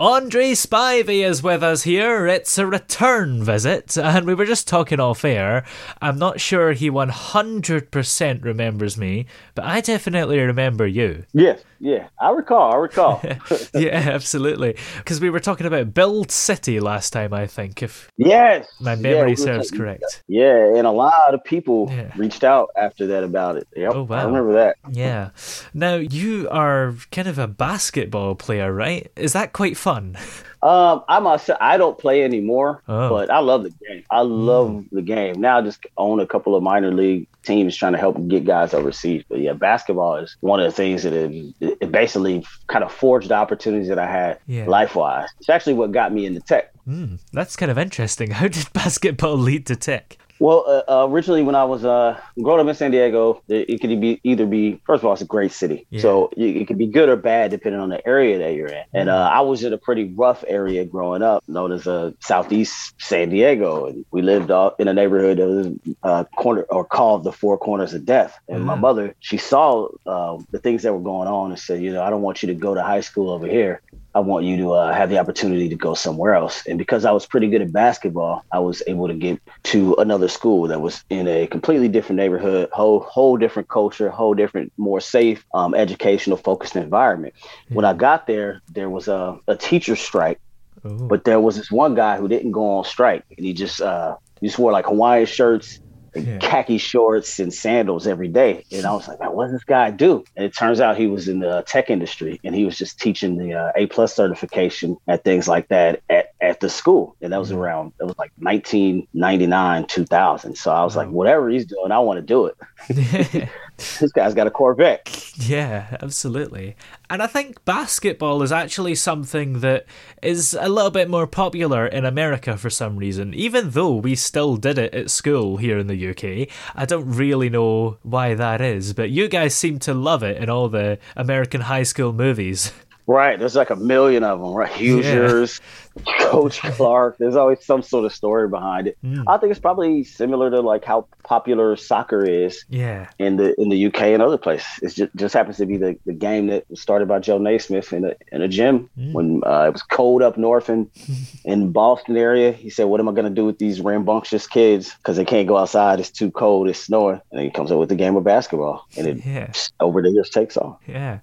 Andre Spivey is with us here. It's a return visit, and we were just talking off air. I'm not sure he 100% remembers me, but I definitely remember you. Yes, yeah, I recall. I recall. yeah, absolutely. Because we were talking about Build City last time, I think, if yes, my memory were serves talking- correct. Yeah, and a lot of people Yeah. reached out after that about it. Yep, Oh, wow. I remember that. Yeah. Now, you are kind of a basketball player, right? Is that quite fun? Um, I say, I don't play anymore, Oh. but I love the game. I love the game. Now I just own a couple of minor league teams trying to help get guys overseas. But yeah, basketball is one of the things that it, it basically kind of forged the opportunities that I had Yeah. life wise. It's actually what got me into tech. Hmm, that's kind of interesting. How did basketball lead to tech? Well, uh, uh, originally when I was uh, growing up in San Diego, it, could be either be first of all, it's a great city, Yeah. so it could be good or bad depending on the area that you're in. And uh, I was in a pretty rough area growing up, known as uh, Southeast San Diego, and we lived in a neighborhood that was uh, corner or called the Four Corners of Death. And my Mhm. mother, she saw uh, the things that were going on and said, you know, I don't want you to go to high school over here. I want you to uh, have the opportunity to go somewhere else. And because I was pretty good at basketball, I was able to get to another school that was in a completely different neighborhood, whole whole different culture, whole different, more safe, um, educational focused environment. When I got there, there was a, a teacher strike, Oh. but there was this one guy who didn't go on strike, and he just uh, he just wore like Hawaiian shirts. And Yeah. Khaki shorts and sandals every day, and I was like, "Man, what does this guy do?" And it turns out he was in the tech industry, and he was just teaching the uh, A plus certification at things like that at, at the school, and that was around it was like 1999, 2000. So I was like, "Whatever he's doing, I want to do it." This guy's got a Corvette. Yeah, absolutely. And I think basketball is actually something that is a little bit more popular in America for some reason. Even though we still did it at school here in the UK, I don't really know why that is, but you guys seem to love it in all the American high school movies. Right. There's like a million of them, right? Hoosiers, Coach Clark. There's always some sort of story behind it. Mm. I think it's probably similar to like how popular soccer is Yeah. in the in the UK and other places. It just, just happens to be the, the game that was started by Joe Naismith in a in a gym Mm. when uh, it was cold up north in in Boston area. He said, "What am I going to do with these rambunctious kids because they can't go outside? It's too cold. It's snowing." And then he comes up with the game of basketball, and it Yeah. over the years takes off. Yeah.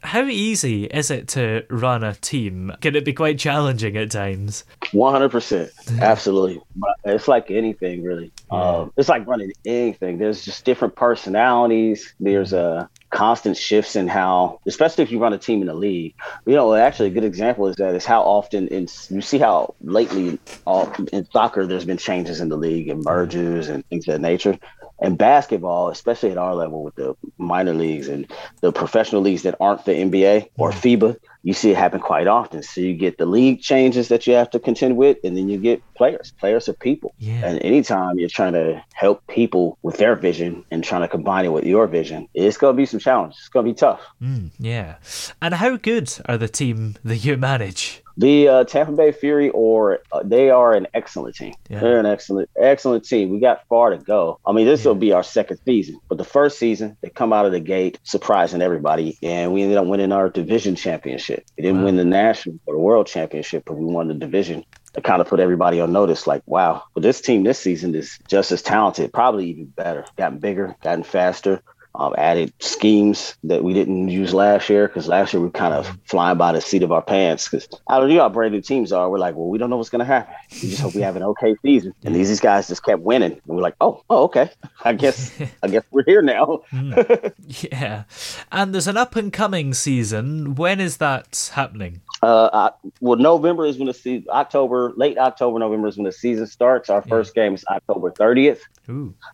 How easy is it to run a team? Can it be quite challenging at times? One hundred percent, absolutely. But it's like anything, really. Um, it's like running anything. There's just different personalities. There's uh, constant shifts in how, especially if you run a team in the league. You know, actually, a good example is that is how often in you see how lately all, in soccer there's been changes in the league and mergers and things of that nature. And basketball, especially at our level with the minor leagues and the professional leagues that aren't the NBA or FIBA, you see it happen quite often. So you get the league changes that you have to contend with, and then you get players. Players are people. Yeah. And anytime you're trying to help people with their vision and trying to combine it with your vision, it's going to be some challenges. It's going to be tough. Mm, yeah. And how good are the team that you manage? The uh, Tampa Bay Fury, or uh, they are an excellent team. Yeah. They're an excellent, excellent team. We got far to go. I mean, this will be our second season, but the first season they come out of the gate surprising everybody, and we ended up winning our division championship. We didn't Wow. win the national or the world championship, but we won the division. It kind of put everybody on notice, like, wow, but this team this season is just as talented, probably even better. Gotten bigger, gotten faster um, added schemes that we didn't use last year because last year we kind of flying by the seat of our pants because I don't know how brand new teams are. We're like, well, we don't know what's going to happen. We just hope we have an okay season. And these, these guys just kept winning. And we're like, oh, oh, okay. I guess I guess we're here now. Yeah. And there's an up and coming season. When is that happening? Uh, I, well, November is when the season, October, late October, November is when the season starts. Our first game is October 30th.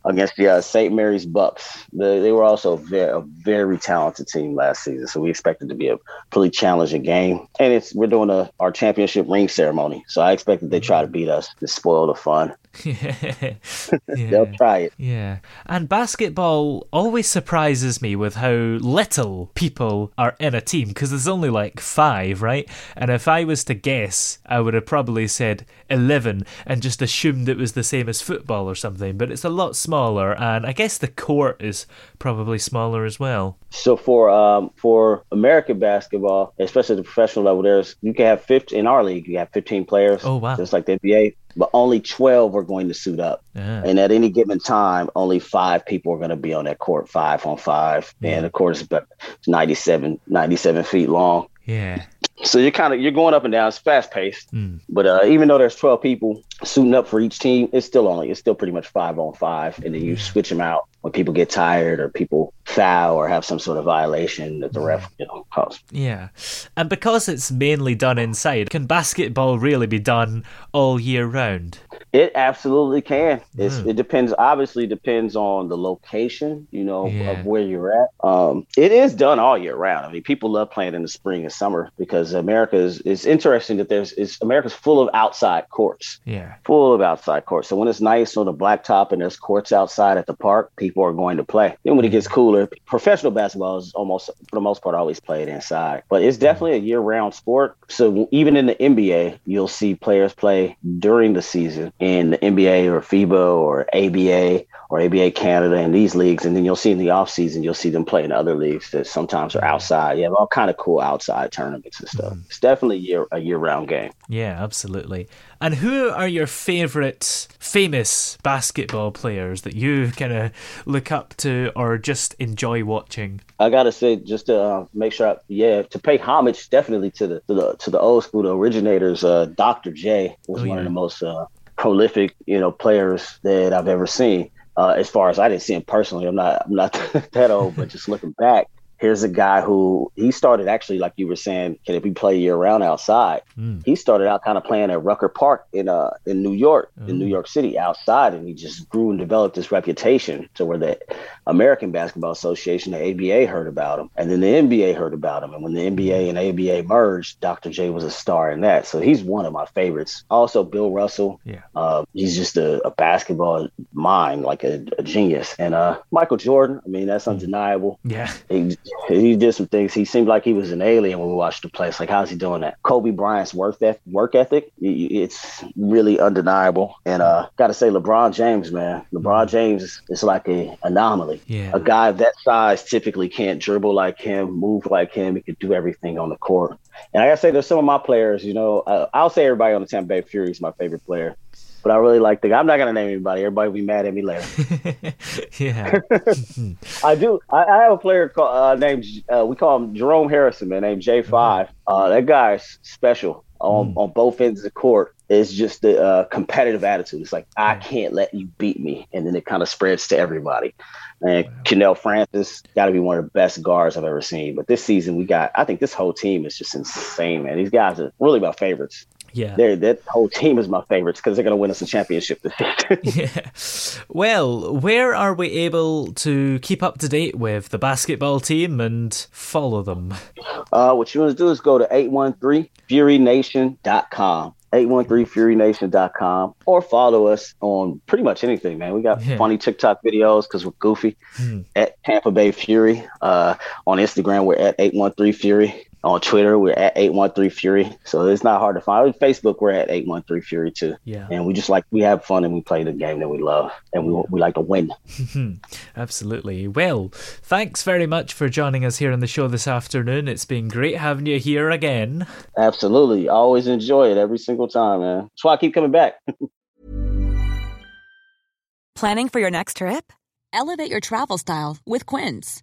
Against the uh, St. Mary's Bucks. They, they were also a very, a very talented team last season, so we expect it to be a pretty challenging game. And it's we're doing a, our championship ring ceremony, so I expect that they try to beat us to spoil the fun. yeah. They'll try it. Yeah. And basketball always surprises me with how little people are in a team because there's only like five, right? And if I was to guess, I would have probably said 11 and just assumed it was the same as football or something. But it's a lot smaller, and I guess the court is probably smaller as well. So for um for American basketball, especially the professional level, there's you can have 15 in our league. You have 15 players. Oh, wow. Just like the NBA, but only 12 are going to suit up. Yeah. And at any given time, only five people are going to be on that court, five on five. And of course, it's about 97, 97 feet long. Yeah. So you're kind of you're going up and down. It's fast paced, Mm. but uh, even though there's 12 people suiting up for each team, it's still only it's still pretty much five on five, and then you switch them out when people get tired or people foul or have some sort of violation that the ref mm. you know calls. Yeah. And because it's mainly done inside, can basketball really be done all year round? It absolutely can. It's, hmm. It depends. Obviously, depends on the location, you know, Yeah. of where you're at. Um, it is done all year round. I mean, people love playing in the spring and summer because America is. It's interesting that there's. It's America's full of outside courts. Yeah. full of outside courts. So when it's nice on the blacktop and there's courts outside at the park, people are going to play. Then when it gets hmm. cooler, professional basketball is almost for the most part always played inside. But it's definitely a year-round sport. So even in the NBA, you'll see players play during the season in the NBA or FIBA or ABA or ABA Canada and these leagues, and then you'll see in the off season you'll see them play in other leagues that sometimes are outside. You have all kind of cool outside tournaments and stuff. It's definitely a year a year-round game. Yeah, absolutely. And who are your favourite famous basketball players that you kind of look up to or just enjoy watching? I gotta say, just to uh, make sure, I, yeah, to pay homage definitely to the to the, to the old school, the originators. Uh, Dr. J was Oh, one yeah. of the most uh, prolific, you know, players that I've ever seen. Uh, as far as I didn't see him personally, I'm not I'm not that old, but just looking back, here's a guy who he started actually, like you were saying, can it be play year round outside? Mm. He started out kind of playing at Rucker Park in uh in New York, in Mm. New York City, outside, and he just grew and developed this reputation to where the American Basketball Association, the ABA, heard about him, and then the NBA heard about him. And when the NBA and ABA merged, Dr. J was a star in that. So he's one of my favorites. Also, Bill Russell. Yeah. Uh, he's just a, a basketball mind, like a, a genius. And uh, Michael Jordan. I mean, that's undeniable. Yeah. He, he did some things. He seemed like he was an alien when we watched the play. It's like, how's he doing that? Kobe Bryant's work ethic, work ethic, it's really undeniable. And uh, got to say, LeBron James, man, LeBron James is, is like a anomaly. Yeah. A guy that size typically can't dribble like him, move like him. He could do everything on the court. And I gotta say, there's some of my players. You know, uh, I'll say everybody on the Tampa Bay Fury is my favorite player. But I really like the guy. I'm not gonna name anybody. Everybody will be mad at me later. yeah. I do. I, I have a player called uh, named uh, we call him Jerome Harrison, man, named J 5 Uh, that guy's special on on both ends of the court. It's just the uh, competitive attitude. It's like I can't let you beat me, and then it kind of spreads to everybody. And Kenel Francis got to be one of the best guards I've ever seen. But this season we got. I think this whole team is just insane, man. These guys are really my favorites. Yeah. That whole team is my favorites because they're going to win us a championship this year. Yeah. Well, where are we able to keep up to date with the basketball team and follow them? Uh, what you want to do is go to 813furynation.com. 813furynation.com or follow us on pretty much anything, man. We got Yeah. funny TikTok videos because we're goofy Hmm. at Tampa Bay Fury. Uh, on Instagram, we're at 813 Fury. On Twitter, we're at 813 Fury. So it's not hard to find. On Facebook, we're at 813 Fury too. Yeah. And we just like, we have fun and we play the game that we love and we, we like to win. Absolutely. Well, thanks very much for joining us here on the show this afternoon. It's been great having you here again. Absolutely. I always enjoy it every single time, man. That's why I keep coming back. Planning for your next trip? Elevate your travel style with Quince.